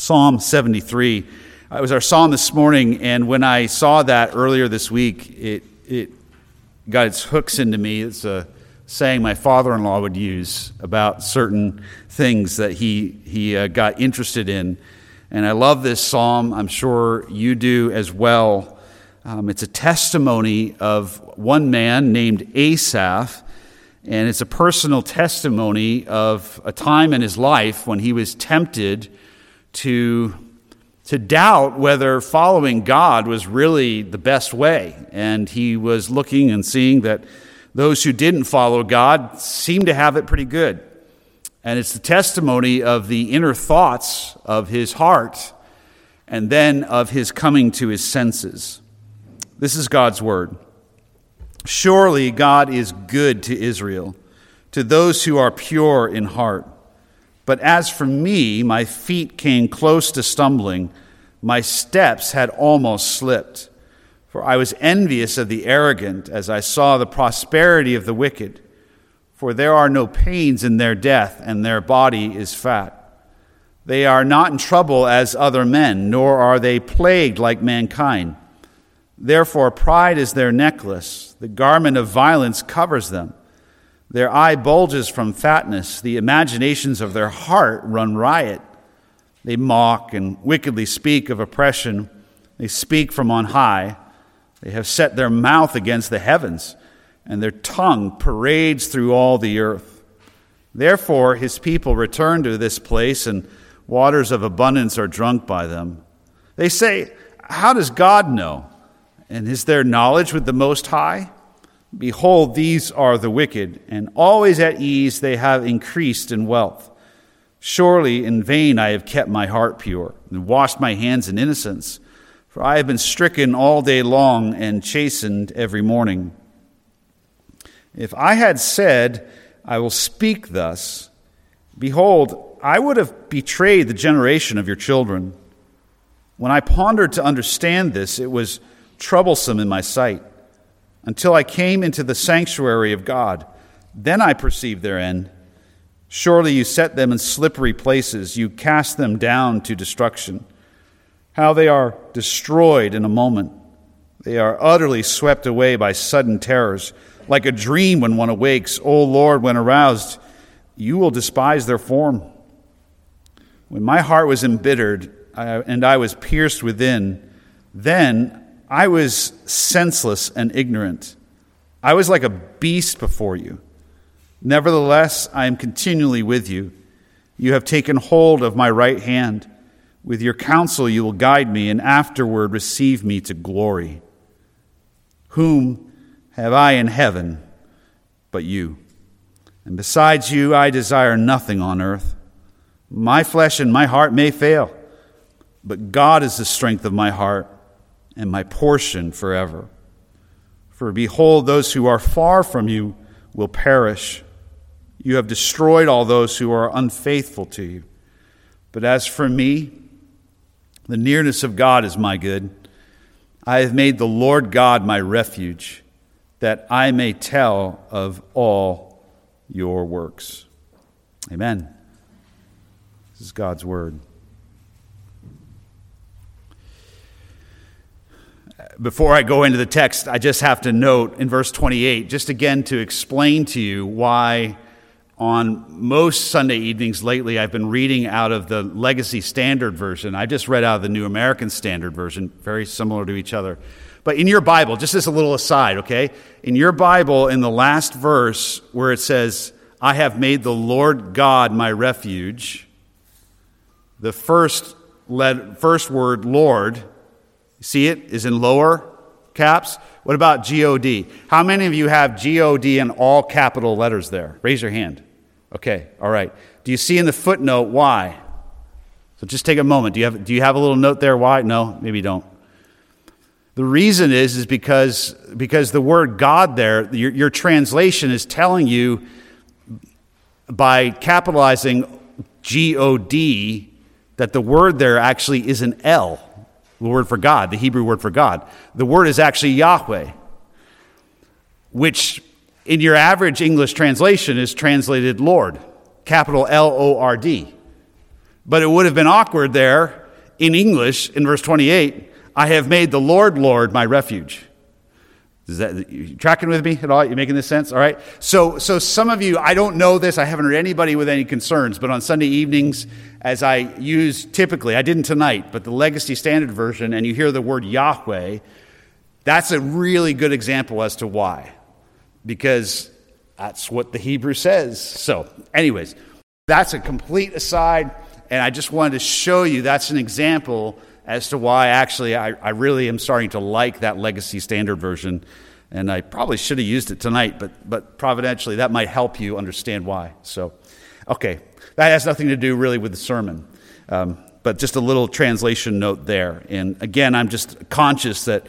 Psalm 73. It was our psalm this morning, and when I saw that earlier this week, it, it got its hooks into me. It's a saying my father in law would use about certain things that he, he uh, got interested in. And I love this psalm. I'm sure you do as well. Um, it's a testimony of one man named Asaph, and it's a personal testimony of a time in his life when he was tempted to, to doubt whether following God was really the best way. And he was looking and seeing that those who didn't follow God seemed to have it pretty good. And it's the testimony of the inner thoughts of his heart and then of his coming to his senses. This is God's word. Surely God is good to Israel, to those who are pure in heart. But as for me, my feet came close to stumbling, my steps had almost slipped. For I was envious of the arrogant as I saw the prosperity of the wicked. For there are no pains in their death, and their body is fat. They are not in trouble as other men, nor are they plagued like mankind. Therefore, pride is their necklace, the garment of violence covers them. Their eye bulges from fatness, the imaginations of their heart run riot. They mock and wickedly speak of oppression, they speak from on high. They have set their mouth against the heavens and their tongue parades through all the earth. Therefore, his people return to this place, and waters of abundance are drunk by them. They say, How does God know? And is there knowledge with the Most High? Behold, these are the wicked, and always at ease they have increased in wealth. Surely in vain I have kept my heart pure, and washed my hands in innocence, for I have been stricken all day long and chastened every morning. If I had said, I will speak thus, behold, I would have betrayed the generation of your children. When I pondered to understand this, it was troublesome in my sight, until I came into the sanctuary of God. Then I perceived their end. Surely you set them in slippery places, you cast them down to destruction. How they are destroyed in a moment. They are utterly swept away by sudden terrors like a dream when one awakes. O Lord, when aroused, you will despise their form. When my heart was embittered and I was pierced within, then I was senseless and ignorant. I was like a beast before you. Nevertheless, I am continually with you. You have taken hold of my right hand. With your counsel, you will guide me, and afterward receive me to glory. Whom have I in heaven but you. And besides you, I desire nothing on earth. My flesh and my heart may fail, but God is the strength of my heart and my portion forever. For behold, those who are far from you will perish. You have destroyed all those who are unfaithful to you. But as for me, the nearness of God is my good. I have made the Lord God my refuge that I may tell of all your works. Amen. This is God's word. Before I go into the text, I just have to note in verse 28, just again to explain to you why on most Sunday evenings lately I've been reading out of the Legacy Standard Version. I just read out of the New American Standard Version, very similar to each other. But in your Bible, just as a little aside, okay? In your Bible, in the last verse where it says, I have made the Lord God my refuge, the first, led, first word, Lord, see it, is in lower caps. What about G O D? How many of you have G O D in all capital letters there? Raise your hand. Okay, all right. Do you see in the footnote why? So just take a moment. Do you have, do you have a little note there why? No, maybe don't. The reason is, is because, because the word God there, your, your translation is telling you by capitalizing G O D that the word there actually is an L, the word for God, the Hebrew word for God. The word is actually Yahweh, which in your average English translation is translated Lord, capital L O R D. But it would have been awkward there in English in verse 28 I have made the Lord, Lord, my refuge. Is that tracking with me at all? You making this sense? All right. So, so some of you, I don't know this. I haven't heard anybody with any concerns. But on Sunday evenings, as I use typically, I didn't tonight, but the Legacy Standard Version, and you hear the word Yahweh, that's a really good example as to why, because that's what the Hebrew says. So, anyways, that's a complete aside, and I just wanted to show you that's an example as to why actually I, I really am starting to like that legacy standard version. And I probably should have used it tonight, but, but providentially that might help you understand why. So, okay, that has nothing to do really with the sermon. Um, but just a little translation note there. And again, I'm just conscious that,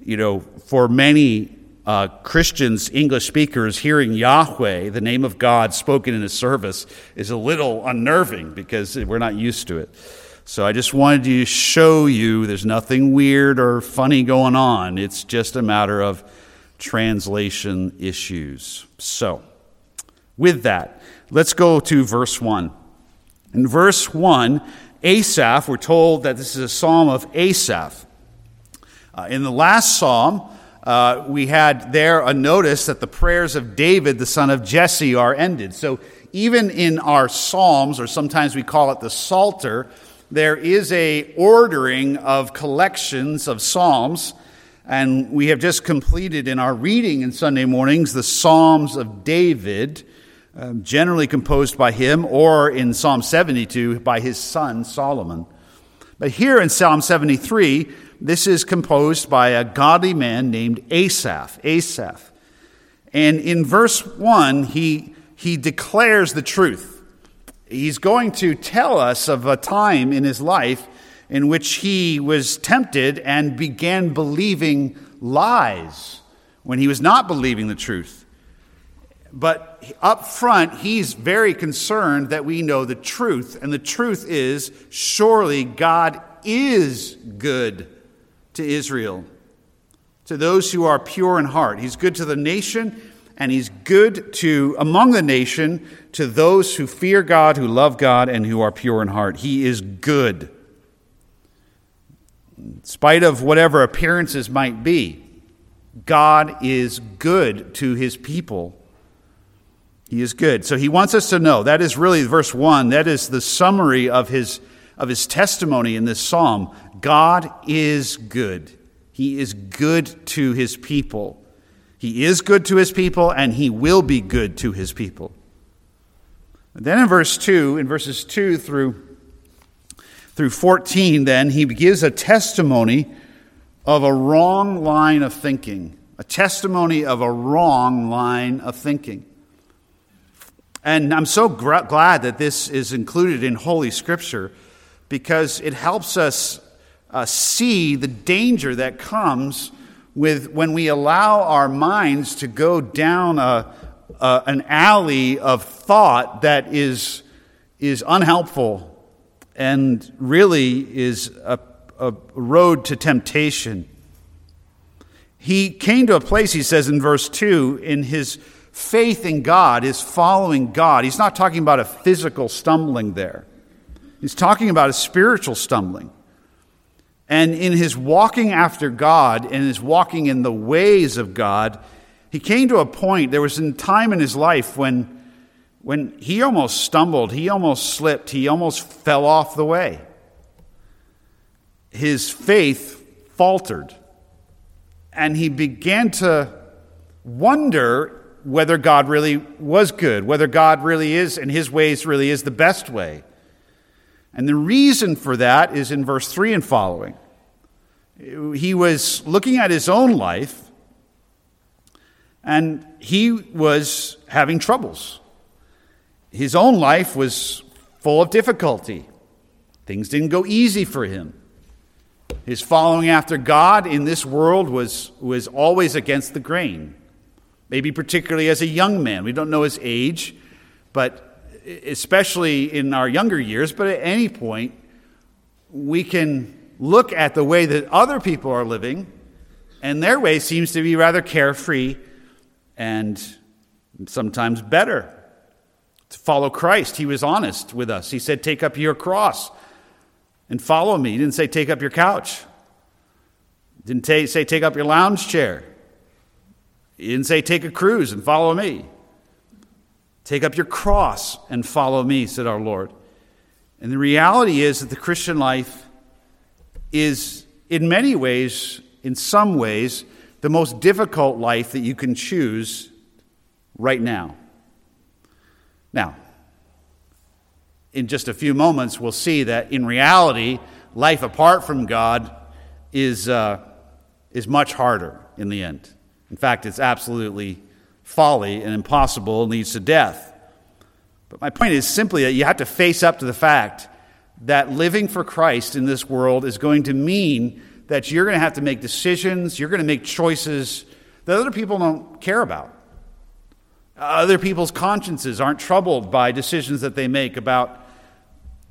you know, for many uh, Christians, English speakers, hearing Yahweh, the name of God spoken in a service, is a little unnerving because we're not used to it. So I just wanted to show you there's nothing weird or funny going on. It's just a matter of translation issues. So, with that, let's go to verse 1. In verse 1, Asaph, we're told that this is a psalm of Asaph. Uh, in the last psalm, uh, we had there a notice that the prayers of David, the son of Jesse, are ended. So even in our psalms, or sometimes we call it the Psalter, there is a ordering of collections of psalms and we have just completed in our reading in sunday mornings the psalms of david um, generally composed by him or in psalm 72 by his son solomon. But here in psalm 73 this is composed by a godly man named asaph asaph. And in verse 1 he, he declares the truth he's going to tell us of a time in his life in which he was tempted and began believing lies when he was not believing the truth. But up front, he's very concerned that we know the truth. And the truth is surely God is good to Israel, to those who are pure in heart. He's good to the nation, and he's good to among the nation to those who fear God, who love God, and who are pure in heart. He is good. In spite of whatever appearances might be, God is good to his people. He is good. So he wants us to know. That is really verse 1. That is the summary of his, of his testimony in this psalm. God is good. He is good to his people. He is good to his people, and he will be good to his people. then in verse 2, in verses 2 through, through 14, then, he gives a testimony of a wrong line of thinking. A testimony of a wrong line of thinking. And I'm so gra- glad that this is included in Holy Scripture because it helps us uh, see the danger that comes with when we allow our minds to go down a, a, an alley of thought that is, is unhelpful and really is a, a road to temptation. He came to a place, he says in verse 2, in his faith in God, is following God. He's not talking about a physical stumbling there, he's talking about a spiritual stumbling. And in his walking after God and his walking in the ways of God, he came to a point, there was a time in his life when, when he almost stumbled, he almost slipped, he almost fell off the way. His faith faltered. And he began to wonder whether God really was good, whether God really is, and his ways really is the best way. And the reason for that is in verse 3 and following. He was looking at his own life, and he was having troubles. His own life was full of difficulty. Things didn't go easy for him. His following after God in this world was, was always against the grain, maybe particularly as a young man. We don't know his age, but especially in our younger years, but at any point, we can look at the way that other people are living, and their way seems to be rather carefree and sometimes better. to follow Christ. He was honest with us. He said, Take up your cross and follow me. He didn't say, Take up your couch. He didn't say, Take up your lounge chair. He didn't say, Take a cruise and follow me. Take up your cross and follow me, said our Lord. And the reality is that the Christian life is, in many ways, in some ways, the most difficult life that you can choose right now. Now, in just a few moments, we'll see that in reality, life apart from God is, uh, is much harder in the end. In fact, it's absolutely folly and impossible and leads to death. But my point is simply that you have to face up to the fact that living for Christ in this world is going to mean that you're going to have to make decisions, you're going to make choices that other people don't care about. Other people's consciences aren't troubled by decisions that they make about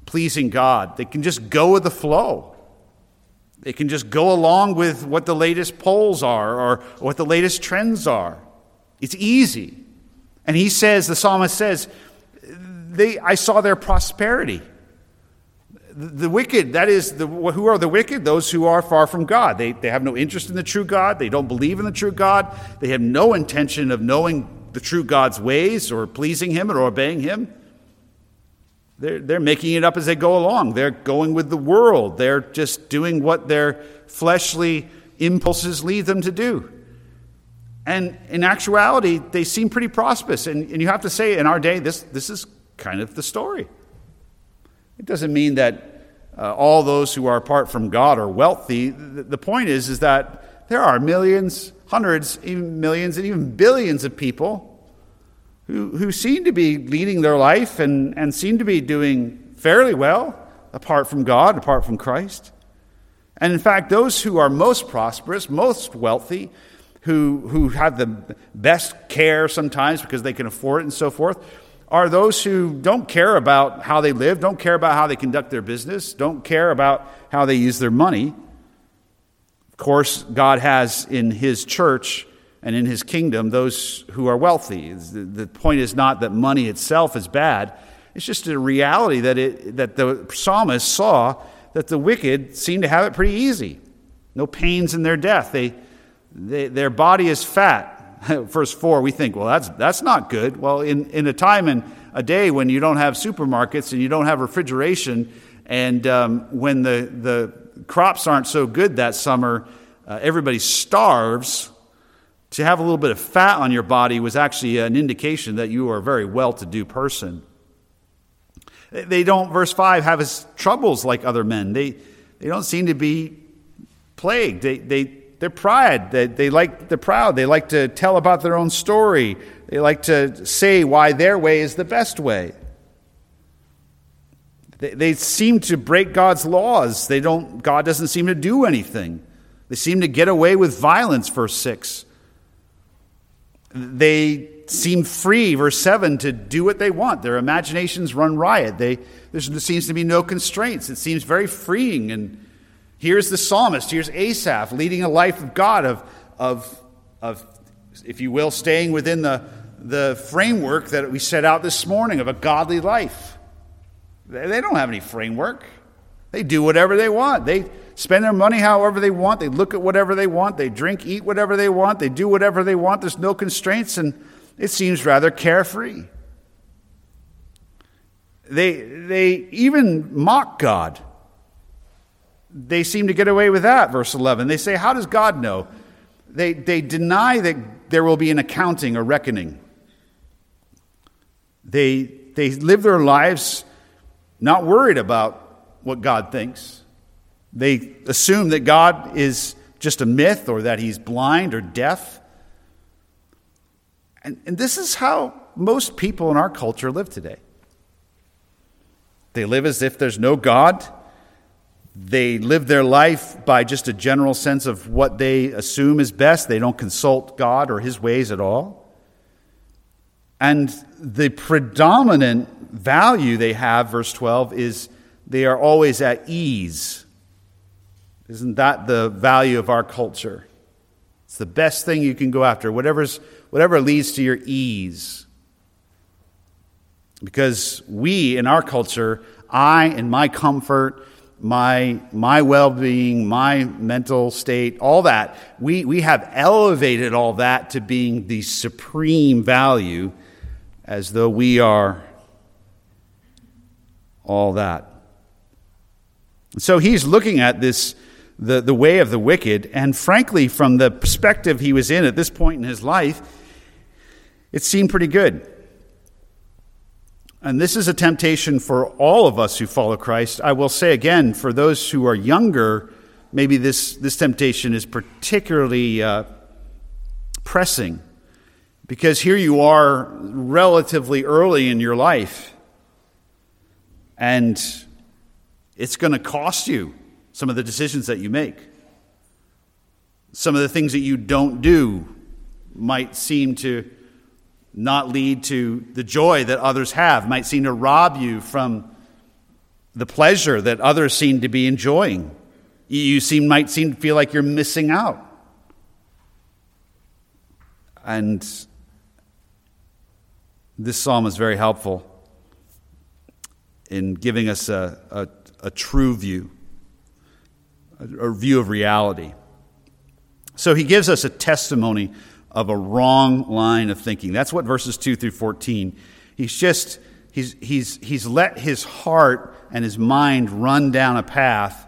pleasing God. They can just go with the flow. They can just go along with what the latest polls are or what the latest trends are. It's easy. And he says, the psalmist says, they, I saw their prosperity. The, wicked, that is, the, who are the wicked? Those who are far from God. They, they have no interest in the true God. They don't believe in the true God. They have no intention of knowing the true God's ways or pleasing Him or obeying Him. They're, they're making it up as they go along. They're going with the world. They're just doing what their fleshly impulses lead them to do. And in actuality, they seem pretty prosperous. And, and you have to say, in our day, this, this is kind of the story. It doesn't mean that uh, all those who are apart from God are wealthy. The, the point is, is that there are millions hundreds, even millions, and even billions of people who, who seem to be leading their life and, and seem to be doing fairly well apart from God, apart from Christ. And in fact, those who are most prosperous, most wealthy, who, who have the best care sometimes because they can afford it and so forth, are those who don't care about how they live, don't care about how they conduct their business, don't care about how they use their money. Of course, God has in His church and in His kingdom those who are wealthy. The point is not that money itself is bad, it's just a reality that, it, that the psalmist saw that the wicked seem to have it pretty easy. No pains in their death. They, they, their body is fat. Verse 4, we think, well, that's, that's not good. Well, in, in a time and a day when you don't have supermarkets and you don't have refrigeration, and um, when the, the crops aren't so good that summer, uh, everybody starves, to have a little bit of fat on your body was actually an indication that you are a very well to do person. They don't, verse 5, have his troubles like other men. They, they don't seem to be plagued. They, they, they're pride. They, they like the proud. They like to tell about their own story. They like to say why their way is the best way. They, they seem to break God's laws. They don't, God doesn't seem to do anything. They seem to get away with violence, verse 6. They seem free, verse 7, to do what they want. Their imaginations run riot. They, there seems to be no constraints. It seems very freeing. And here's the psalmist, here's Asaph leading a life of God, of, of, of if you will, staying within the, the framework that we set out this morning of a godly life. They don't have any framework. They do whatever they want. They spend their money however they want. They look at whatever they want. They drink, eat whatever they want. They do whatever they want. There's no constraints, and it seems rather carefree. They, they even mock God. They seem to get away with that, verse 11. They say, How does God know? They, they deny that there will be an accounting or reckoning. They, they live their lives not worried about what God thinks. They assume that God is just a myth or that he's blind or deaf. And, and this is how most people in our culture live today. They live as if there's no God. They live their life by just a general sense of what they assume is best. They don't consult God or his ways at all. And the predominant value they have, verse 12, is they are always at ease. Isn't that the value of our culture? It's the best thing you can go after, whatever's, whatever leads to your ease. Because we, in our culture, I in my comfort, my, my well being, my mental state, all that, we, we have elevated all that to being the supreme value as though we are all that. So he's looking at this, the, the way of the wicked, and frankly, from the perspective he was in at this point in his life, it seemed pretty good. And this is a temptation for all of us who follow Christ. I will say again, for those who are younger, maybe this, this temptation is particularly uh, pressing because here you are relatively early in your life, and it's going to cost you some of the decisions that you make. Some of the things that you don't do might seem to not lead to the joy that others have, might seem to rob you from the pleasure that others seem to be enjoying. You seem, might seem to feel like you're missing out. And this psalm is very helpful in giving us a, a, a true view, a, a view of reality. So he gives us a testimony of a wrong line of thinking. That's what verses 2 through 14. He's just, he's, he's, he's let his heart and his mind run down a path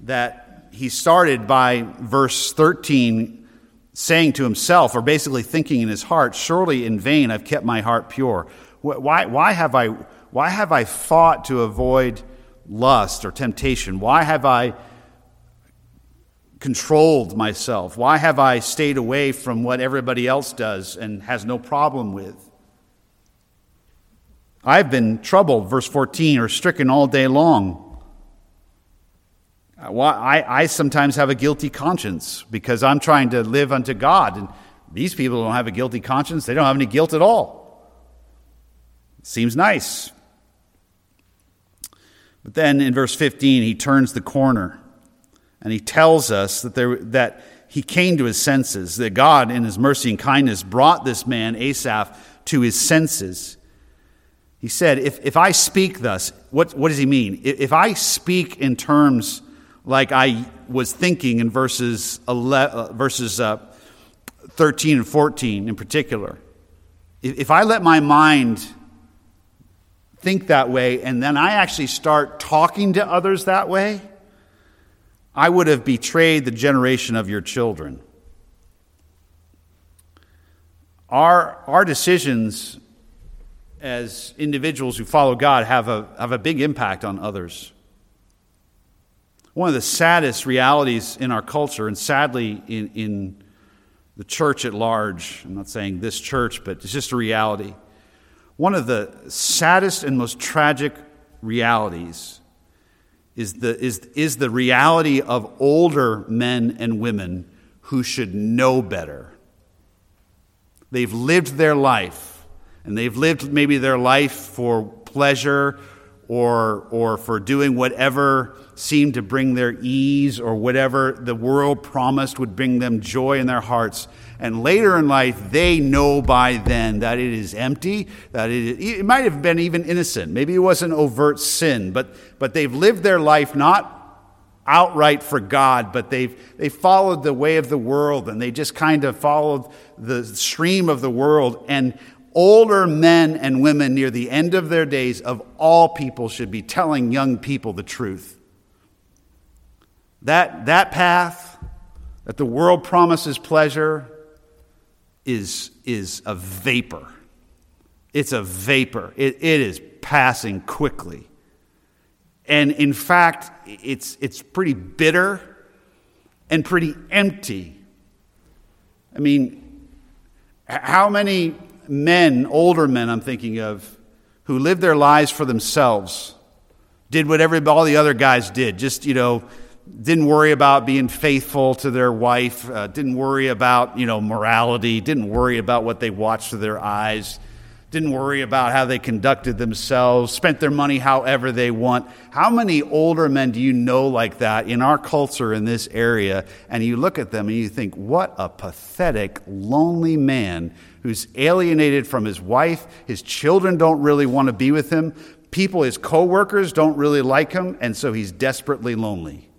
that he started by verse 13 saying to himself, or basically thinking in his heart, Surely in vain I've kept my heart pure. Why, why, have, I, why have I fought to avoid lust or temptation? Why have I controlled myself? Why have I stayed away from what everybody else does and has no problem with? I've been troubled, verse 14, or stricken all day long. Uh, I, I sometimes have a guilty conscience because I'm trying to live unto God, and these people don't have a guilty conscience. They don't have any guilt at all. Seems nice. But then in verse 15, he turns the corner and he tells us that, there, that he came to his senses, that God, in his mercy and kindness, brought this man, Asaph, to his senses. He said, If, if I speak thus, what, what does he mean? If I speak in terms like I was thinking in verses, 11, uh, verses uh, 13 and 14 in particular, if, if I let my mind think that way and then I actually start talking to others that way, I would have betrayed the generation of your children. Our, our decisions as individuals who follow God have a, have a big impact on others. One of the saddest realities in our culture, and sadly in, in the church at large, I'm not saying this church, but it's just a reality. One of the saddest and most tragic realities is the, is, is the reality of older men and women who should know better. They've lived their life, and they've lived maybe their life for pleasure or, or for doing whatever seemed to bring their ease or whatever the world promised would bring them joy in their hearts. And later in life, they know by then that it is empty, that it, it might have been even innocent. Maybe it wasn't overt sin, but, but they've lived their life not outright for God, but they've, they followed the way of the world and they just kind of followed the stream of the world. And older men and women near the end of their days of all people should be telling young people the truth. That, that path that the world promises pleasure is, is a vapor. It's a vapor. It, it is passing quickly. And in fact, it's, it's pretty bitter and pretty empty. I mean, how many men, older men, I'm thinking of, who lived their lives for themselves, did what every, all the other guys did, just, you know, didn't worry about being faithful to their wife, uh, didn't worry about, you know, morality, didn't worry about what they watched with their eyes, didn't worry about how they conducted themselves, spent their money however they want. How many older men do you know like that in our culture in this area? And you look at them and you think, what a pathetic, lonely man who's alienated from his wife. His children don't really want to be with him. People, his coworkers, don't really like him, and so he's desperately lonely.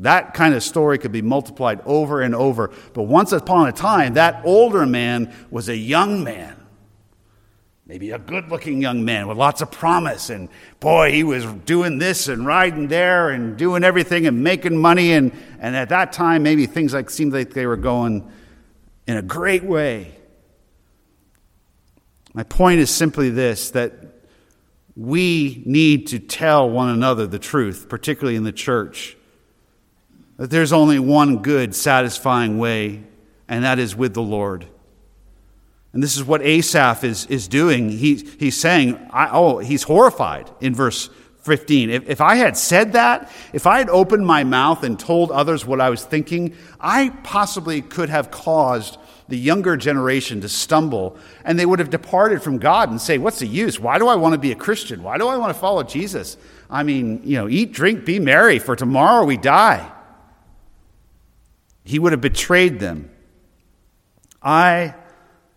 That kind of story could be multiplied over and over. But once upon a time, that older man was a young man. Maybe a good looking young man with lots of promise. And boy, he was doing this and riding there and doing everything and making money. And, and at that time, maybe things like seemed like they were going in a great way. My point is simply this that we need to tell one another the truth, particularly in the church that there's only one good, satisfying way, and that is with the Lord. And this is what Asaph is, is doing. He, he's saying, I, oh, he's horrified in verse 15. If, if I had said that, if I had opened my mouth and told others what I was thinking, I possibly could have caused the younger generation to stumble and they would have departed from God and say, What's the use? Why do I want to be a Christian? Why do I want to follow Jesus? I mean, you know, eat, drink, be merry, for tomorrow we die. He would have betrayed them. I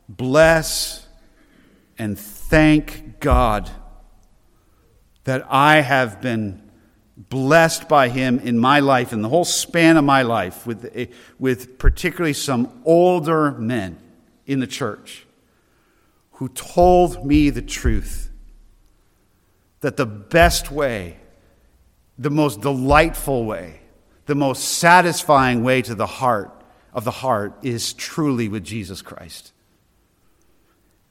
bless and thank God that I have been blessed by Him in my life, in the whole span of my life, with, with particularly some older men in the church who told me the truth that the best way, the most delightful way, the most satisfying way to the heart of the heart is truly with Jesus Christ.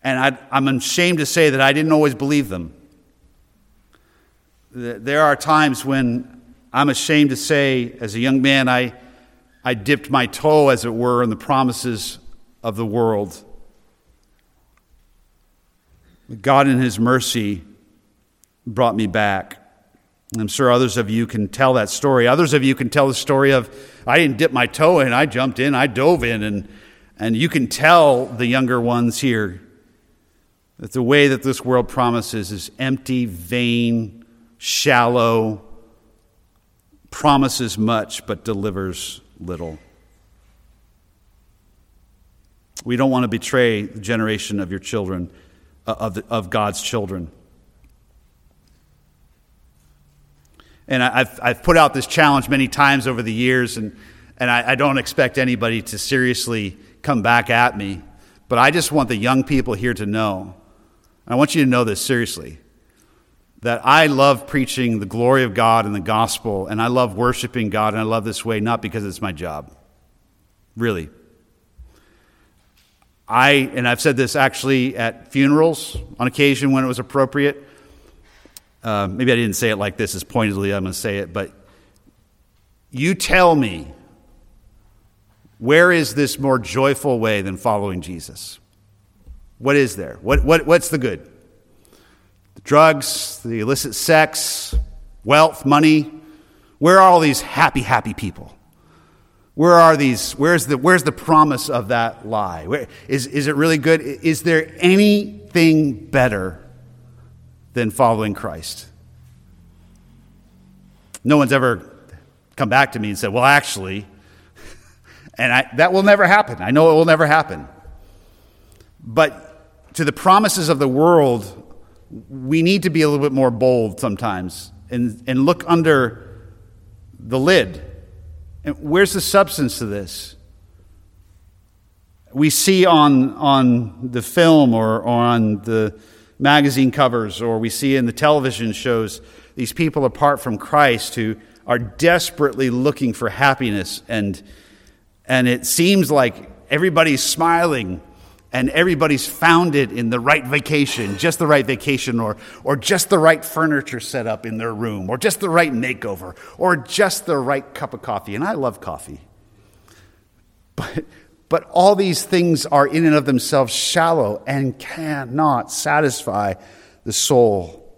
And I, am ashamed to say that I didn't always believe them. There are times when I'm ashamed to say, as a young man, I, I dipped my toe, as it were, in the promises of the world. God, in His mercy, brought me back. I'm sure others of you can tell that story. Others of you can tell the story of I didn't dip my toe in, I jumped in, I dove in, and, and you can tell the younger ones here that the way that this world promises is empty, vain, shallow, promises much but delivers little. We don't want to betray the generation of your children, uh, of, of God's children. And I've, I've put out this challenge many times over the years, and, and I, I don't expect anybody to seriously come back at me. But I just want the young people here to know, I want you to know this seriously, that I love preaching the glory of God and the gospel, and I love worshiping God, and I love this way, not because it's my job. Really. I, and I've said this actually at funerals on occasion when it was appropriate. Uh, maybe I didn't say it like this as pointedly, I'm going to say it, but you tell me where is this more joyful way than following Jesus? What is there? What, what, what's the good? The drugs, the illicit sex, wealth, money. Where are all these happy, happy people? Where are these? Where's the, where's the promise of that lie? Where, is, is it really good? Is there anything better than following Christ. No one's ever come back to me and said, Well, actually, and I, that will never happen. I know it will never happen. But to the promises of the world, we need to be a little bit more bold sometimes and, and look under the lid. And where's the substance to this? We see on, on the film or, or on the magazine covers or we see in the television shows these people apart from Christ who are desperately looking for happiness and and it seems like everybody's smiling and everybody's found it in the right vacation, just the right vacation, or, or just the right furniture set up in their room, or just the right makeover, or just the right cup of coffee. And I love coffee. But, but all these things are in and of themselves shallow and cannot satisfy the soul.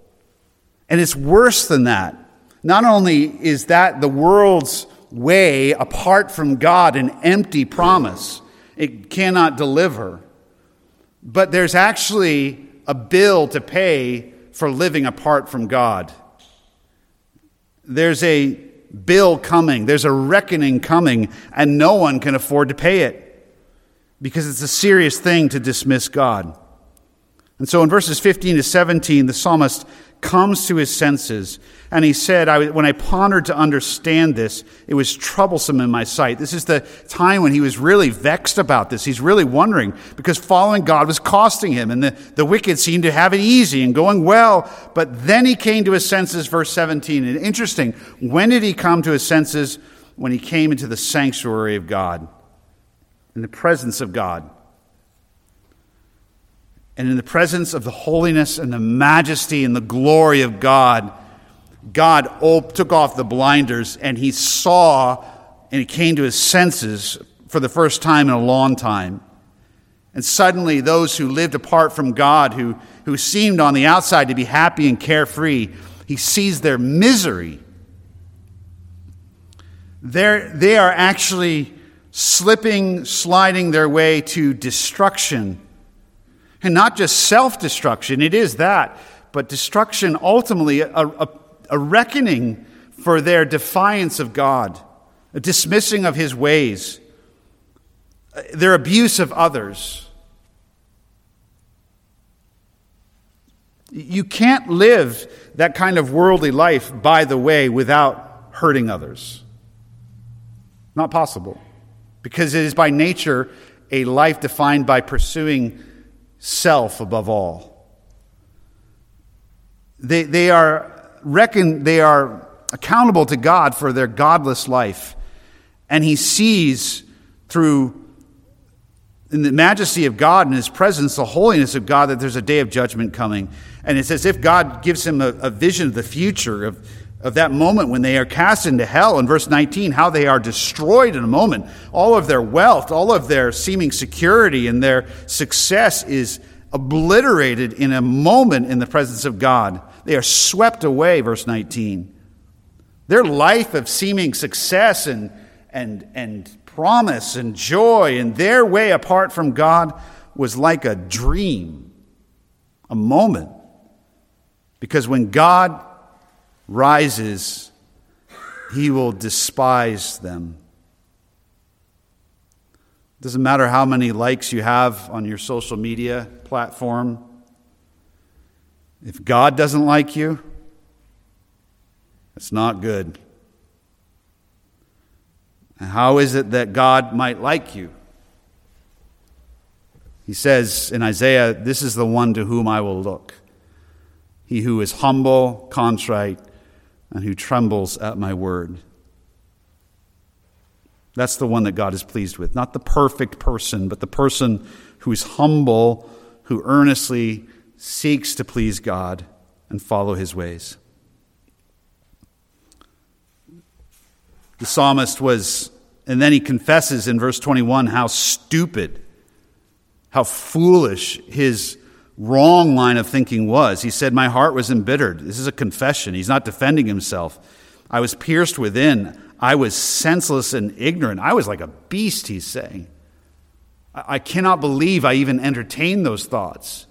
And it's worse than that. Not only is that the world's way apart from God an empty promise, it cannot deliver, but there's actually a bill to pay for living apart from God. There's a bill coming, there's a reckoning coming, and no one can afford to pay it because it's a serious thing to dismiss God. And so in verses 15 to 17, the psalmist comes to his senses. And he said, I, When I pondered to understand this, it was troublesome in my sight. This is the time when he was really vexed about this. He's really wondering because following God was costing him, and the, the wicked seemed to have it easy and going well. But then he came to his senses, verse 17. And interesting, when did he come to his senses? When he came into the sanctuary of God, in the presence of God and in the presence of the holiness and the majesty and the glory of God, God took off the blinders and he saw and he came to his senses for the first time in a long time. And suddenly, those who lived apart from God, who, who seemed on the outside to be happy and carefree, he sees their misery. They're, they are actually slipping, sliding their way to destruction and not just self destruction, it is that, but destruction ultimately, a, a, a reckoning for their defiance of God, a dismissing of his ways, their abuse of others. You can't live that kind of worldly life, by the way, without hurting others. Not possible. Because it is by nature a life defined by pursuing self above all. They, they are reckoned, they are accountable to God for their godless life. And he sees through in the majesty of God and his presence, the holiness of God, that there's a day of judgment coming. And it's as if God gives him a, a vision of the future, of, of that moment when they are cast into hell. In verse 19, how they are destroyed in a moment. All of their wealth, all of their seeming security and their success is obliterated in a moment in the presence of God. They are swept away, verse 19. Their life of seeming success and, and, and promise and joy and their way apart from God was like a dream, a moment. Because when God rises, he will despise them. Doesn't matter how many likes you have on your social media platform. If God doesn't like you, it's not good. And how is it that God might like you? He says in Isaiah, This is the one to whom I will look. He who is humble, contrite, and who trembles at my word. That's the one that God is pleased with. Not the perfect person, but the person who is humble, who earnestly seeks to please God and follow his ways. The psalmist was, and then he confesses in verse 21 how stupid, how foolish his wrong line of thinking was. He said, My heart was embittered. This is a confession. He's not defending himself. I was pierced within. I was senseless and ignorant. I was like a beast, he's saying. I cannot believe I even entertained those thoughts.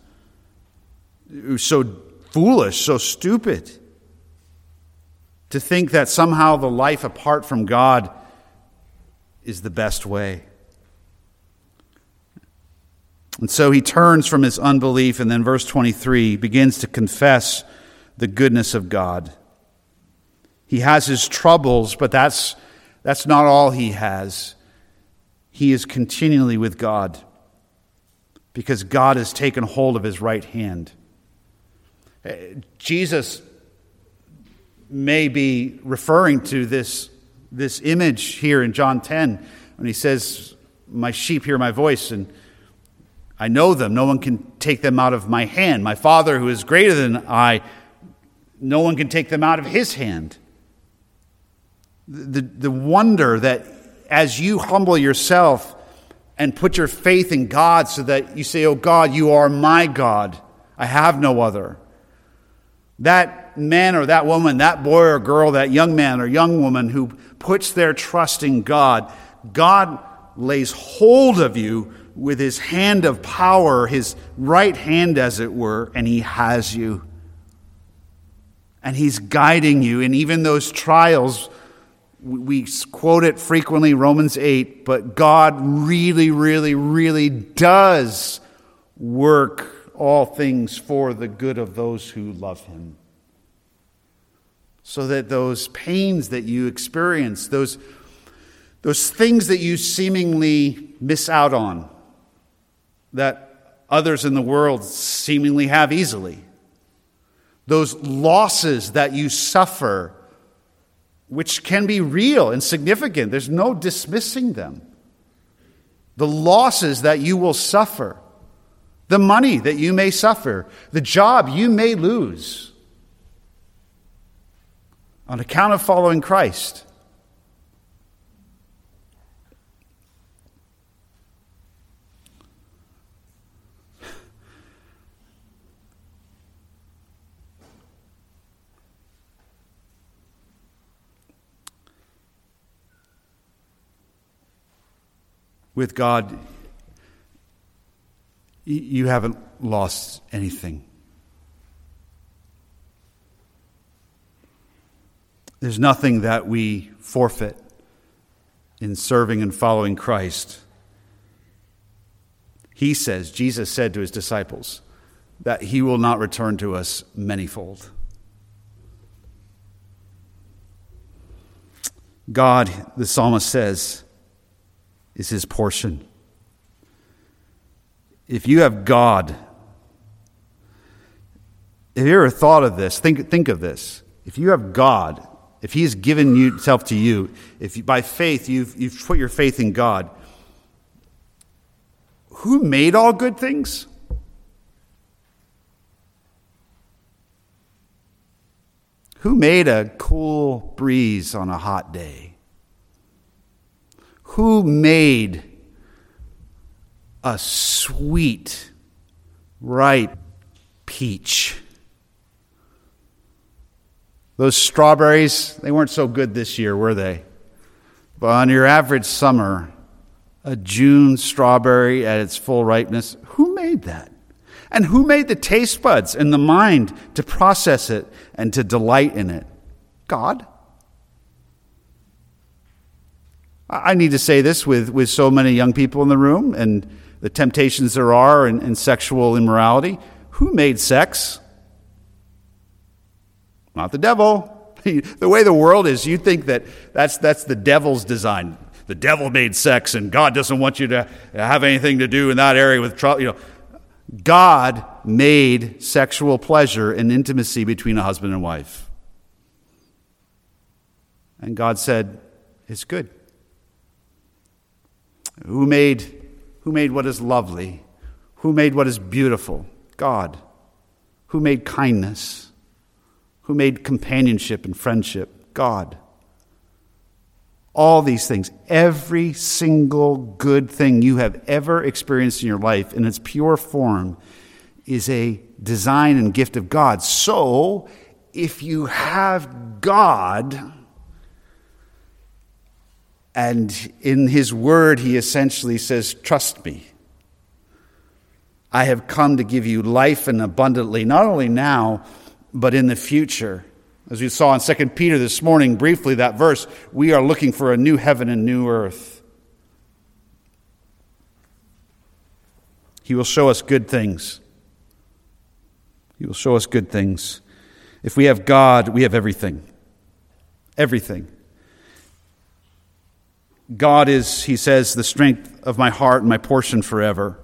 It was so foolish, so stupid to think that somehow the life apart from God is the best way. And so he turns from his unbelief, and then verse 23 begins to confess the goodness of God. He has his troubles, but that's, that's not all he has. He is continually with God because God has taken hold of his right hand. Eh, Jesus may be referring to this, this image here in John 10 when he says, My sheep hear my voice, and I know them. No one can take them out of my hand. My Father, who is greater than I, no one can take them out of his hand. The, the wonder that as you humble yourself and put your faith in God so that you say, Oh God, you are my God, I have no other. That man or that woman, that boy or girl, that young man or young woman who puts their trust in God, God lays hold of you with his hand of power, his right hand, as it were, and he has you. And he's guiding you. And even those trials, we quote it frequently, Romans 8, but God really, really, really does work all things for the good of those who love him. So that those pains that you experience, those, those things that you seemingly miss out on, that others in the world seemingly have easily, those losses that you suffer which can be real and significant. There's no dismissing them. The losses that you will suffer, the money that you may suffer, the job you may lose on account of following Christ. With God, you haven't lost anything. There's nothing that we forfeit in serving and following Christ. He says, Jesus said to his disciples, that he will not return to us manyfold. God, the psalmist says, is his portion. If you have God, have you ever thought of this? Think, think of this. If you have God, if He has given Himself to you, if you, by faith you've, you've put your faith in God, who made all good things? Who made a cool breeze on a hot day? Who made a sweet, ripe peach? Those strawberries, they weren't so good this year, were they? But on your average summer, a June strawberry at its full ripeness, who made that? And who made the taste buds and the mind to process it and to delight in it? God. I need to say this with, with so many young people in the room and the temptations there are in, in sexual immorality. Who made sex? Not the devil. the way the world is, you think that that's, that's the devil's design. The devil made sex, and God doesn't want you to have anything to do in that area with trouble. You know, God made sexual pleasure and intimacy between a husband and wife. And God said, It's good. Who made, who made what is lovely? Who made what is beautiful? God. Who made kindness? Who made companionship and friendship? God. All these things, every single good thing you have ever experienced in your life in its pure form is a design and gift of God. So, if you have God, and in his word, he essentially says, Trust me. I have come to give you life and abundantly, not only now, but in the future. As we saw in 2 Peter this morning, briefly, that verse, we are looking for a new heaven and new earth. He will show us good things. He will show us good things. If we have God, we have everything. Everything. God is, he says, the strength of my heart and my portion forever.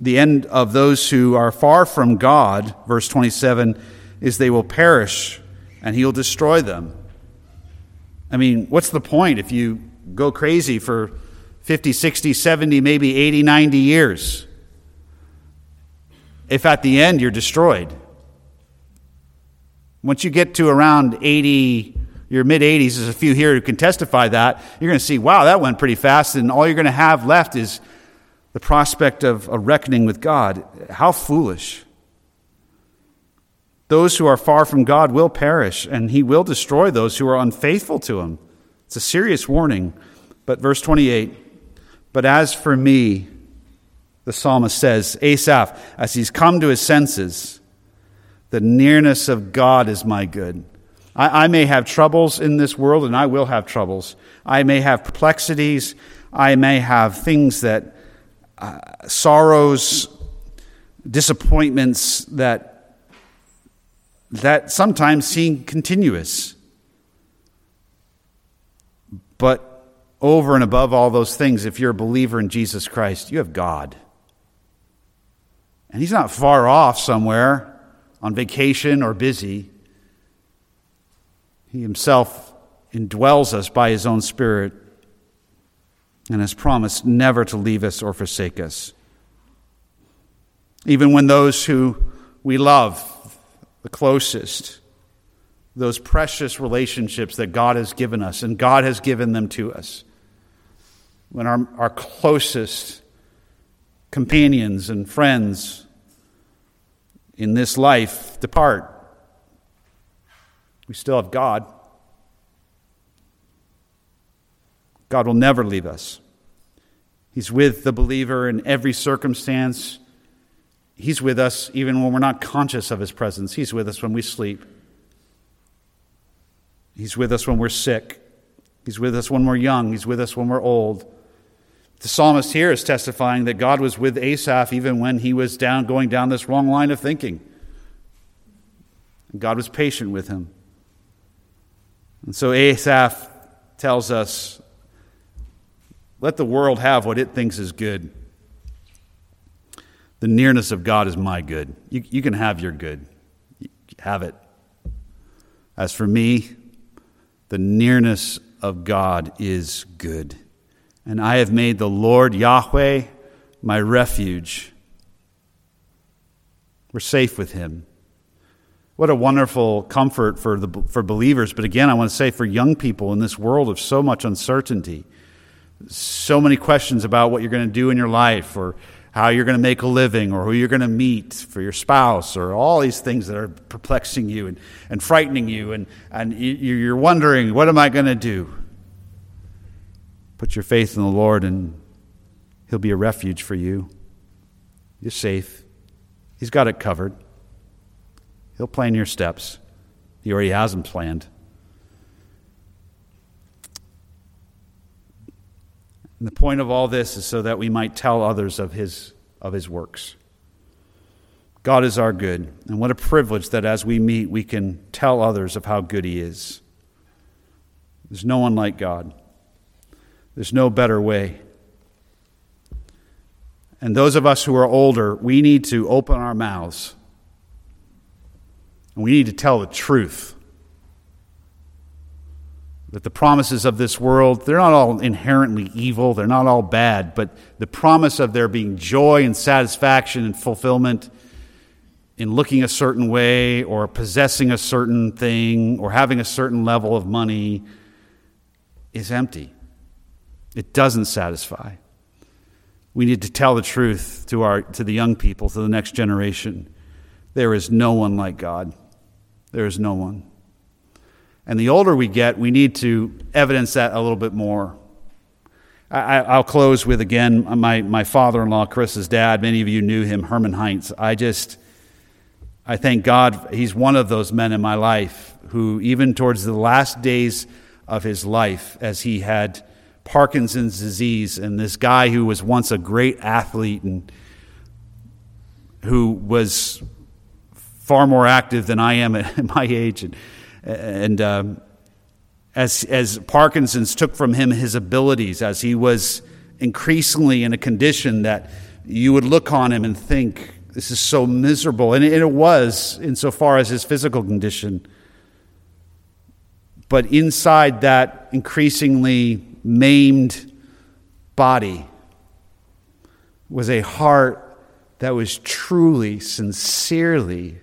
The end of those who are far from God, verse 27, is they will perish and he'll destroy them. I mean, what's the point if you go crazy for 50, 60, 70, maybe 80, 90 years? If at the end you're destroyed. Once you get to around 80, your mid 80s, there's a few here who can testify that, you're going to see, wow, that went pretty fast, and all you're going to have left is the prospect of a reckoning with God. How foolish. Those who are far from God will perish, and he will destroy those who are unfaithful to him. It's a serious warning. But verse 28 But as for me, the psalmist says, Asaph, as he's come to his senses, the nearness of God is my good. I, I, may have troubles in this world, and I will have troubles. I may have perplexities. I may have things that, uh, sorrows, disappointments that, that sometimes seem continuous. But over and above all those things, if you're a believer in Jesus Christ, you have God. And He's not far off somewhere on vacation or busy. He Himself indwells us by His own Spirit and has promised never to leave us or forsake us. Even when those who we love the closest, those precious relationships that God has given us, and God has given them to us, when our, our closest companions and friends in this life depart, we still have God. God will never leave us. He's with the believer in every circumstance. He's with us even when we're not conscious of His presence. He's with us when we sleep. He's with us when we're sick. He's with us when we're young. He's with us when we're old. The psalmist here is testifying that God was with Asaph even when he was down, going down this wrong line of thinking. God was patient with him. And so Asaph tells us let the world have what it thinks is good. The nearness of God is my good. You, you can have your good, have it. As for me, the nearness of God is good and I have made the Lord Yahweh my refuge. We're safe with him. What a wonderful comfort for, the, for believers. But again, I want to say for young people in this world of so much uncertainty, so many questions about what you're going to do in your life or how you're going to make a living or who you're going to meet for your spouse or all these things that are perplexing you and, and frightening you. And, and you're wondering, what am I going to do? Put your faith in the Lord, and He'll be a refuge for you. You're safe. He's got it covered. He'll plan your steps. He already has them planned. And the point of all this is so that we might tell others of his, of his works. God is our good, and what a privilege that as we meet, we can tell others of how good He is. There's no one like God. There's no better way. And those of us who are older, we need to open our mouths. We need to tell the truth. That the promises of this world, they're not all inherently evil, they're not all bad, but the promise of there being joy and satisfaction and fulfillment in looking a certain way or possessing a certain thing or having a certain level of money is empty. It doesn't satisfy. We need to tell the truth to, our, to the young people, to the next generation. There is no one like God. There is no one. And the older we get, we need to evidence that a little bit more. I, will close with again my, my father in law, Chris's dad. Many of you knew him, Herman Heinz. I just, I thank God he's one of those men in my life who, even towards the last days of his life, as he had Parkinson's disease, and this guy who was once a great athlete and who was far more active than I am at my age, and, and um, as as Parkinson's took from him his abilities, as he was increasingly in a condition that you would look on him and think, "This is so miserable," and it was insofar as his physical condition. But inside that increasingly maimed body was a heart that was truly, sincerely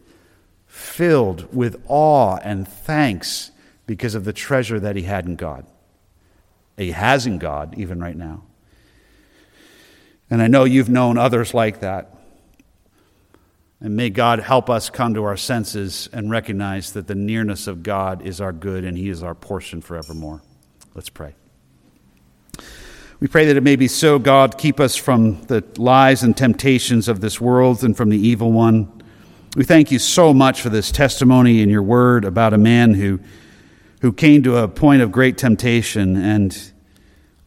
filled with awe and thanks because of the treasure that he had in God. He has in God, even right now. And I know you've known others like that. And may God help us come to our senses and recognize that the nearness of God is our good and He is our portion forevermore. Let's pray. We pray that it may be so, God. Keep us from the lies and temptations of this world and from the evil one. We thank you so much for this testimony in your word about a man who, who came to a point of great temptation and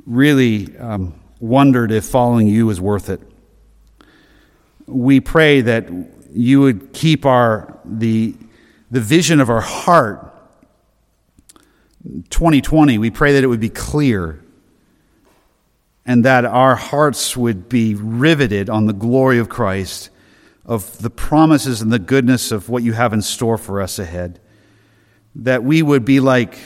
really um, wondered if following you was worth it. We pray that you would keep our, the, the vision of our heart 2020, we pray that it would be clear and that our hearts would be riveted on the glory of Christ, of the promises and the goodness of what you have in store for us ahead. That we would be like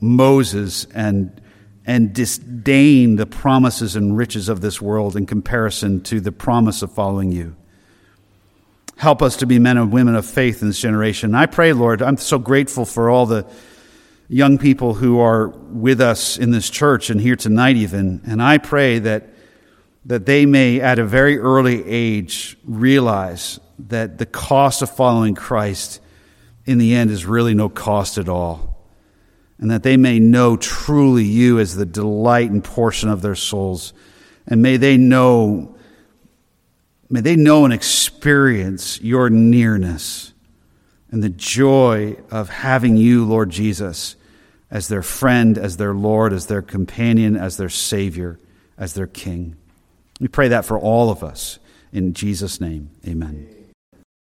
Moses and, and disdain the promises and riches of this world in comparison to the promise of following you. Help us to be men and women of faith in this generation. I pray, Lord, I'm so grateful for all the young people who are with us in this church and here tonight, even. And I pray that, that they may, at a very early age, realize that the cost of following Christ in the end is really no cost at all. And that they may know truly you as the delight and portion of their souls. And may they know, may they know and experience your nearness and the joy of having you, Lord Jesus, as their friend, as their Lord, as their companion, as their Savior, as their King. We pray that for all of us. In Jesus' name, amen.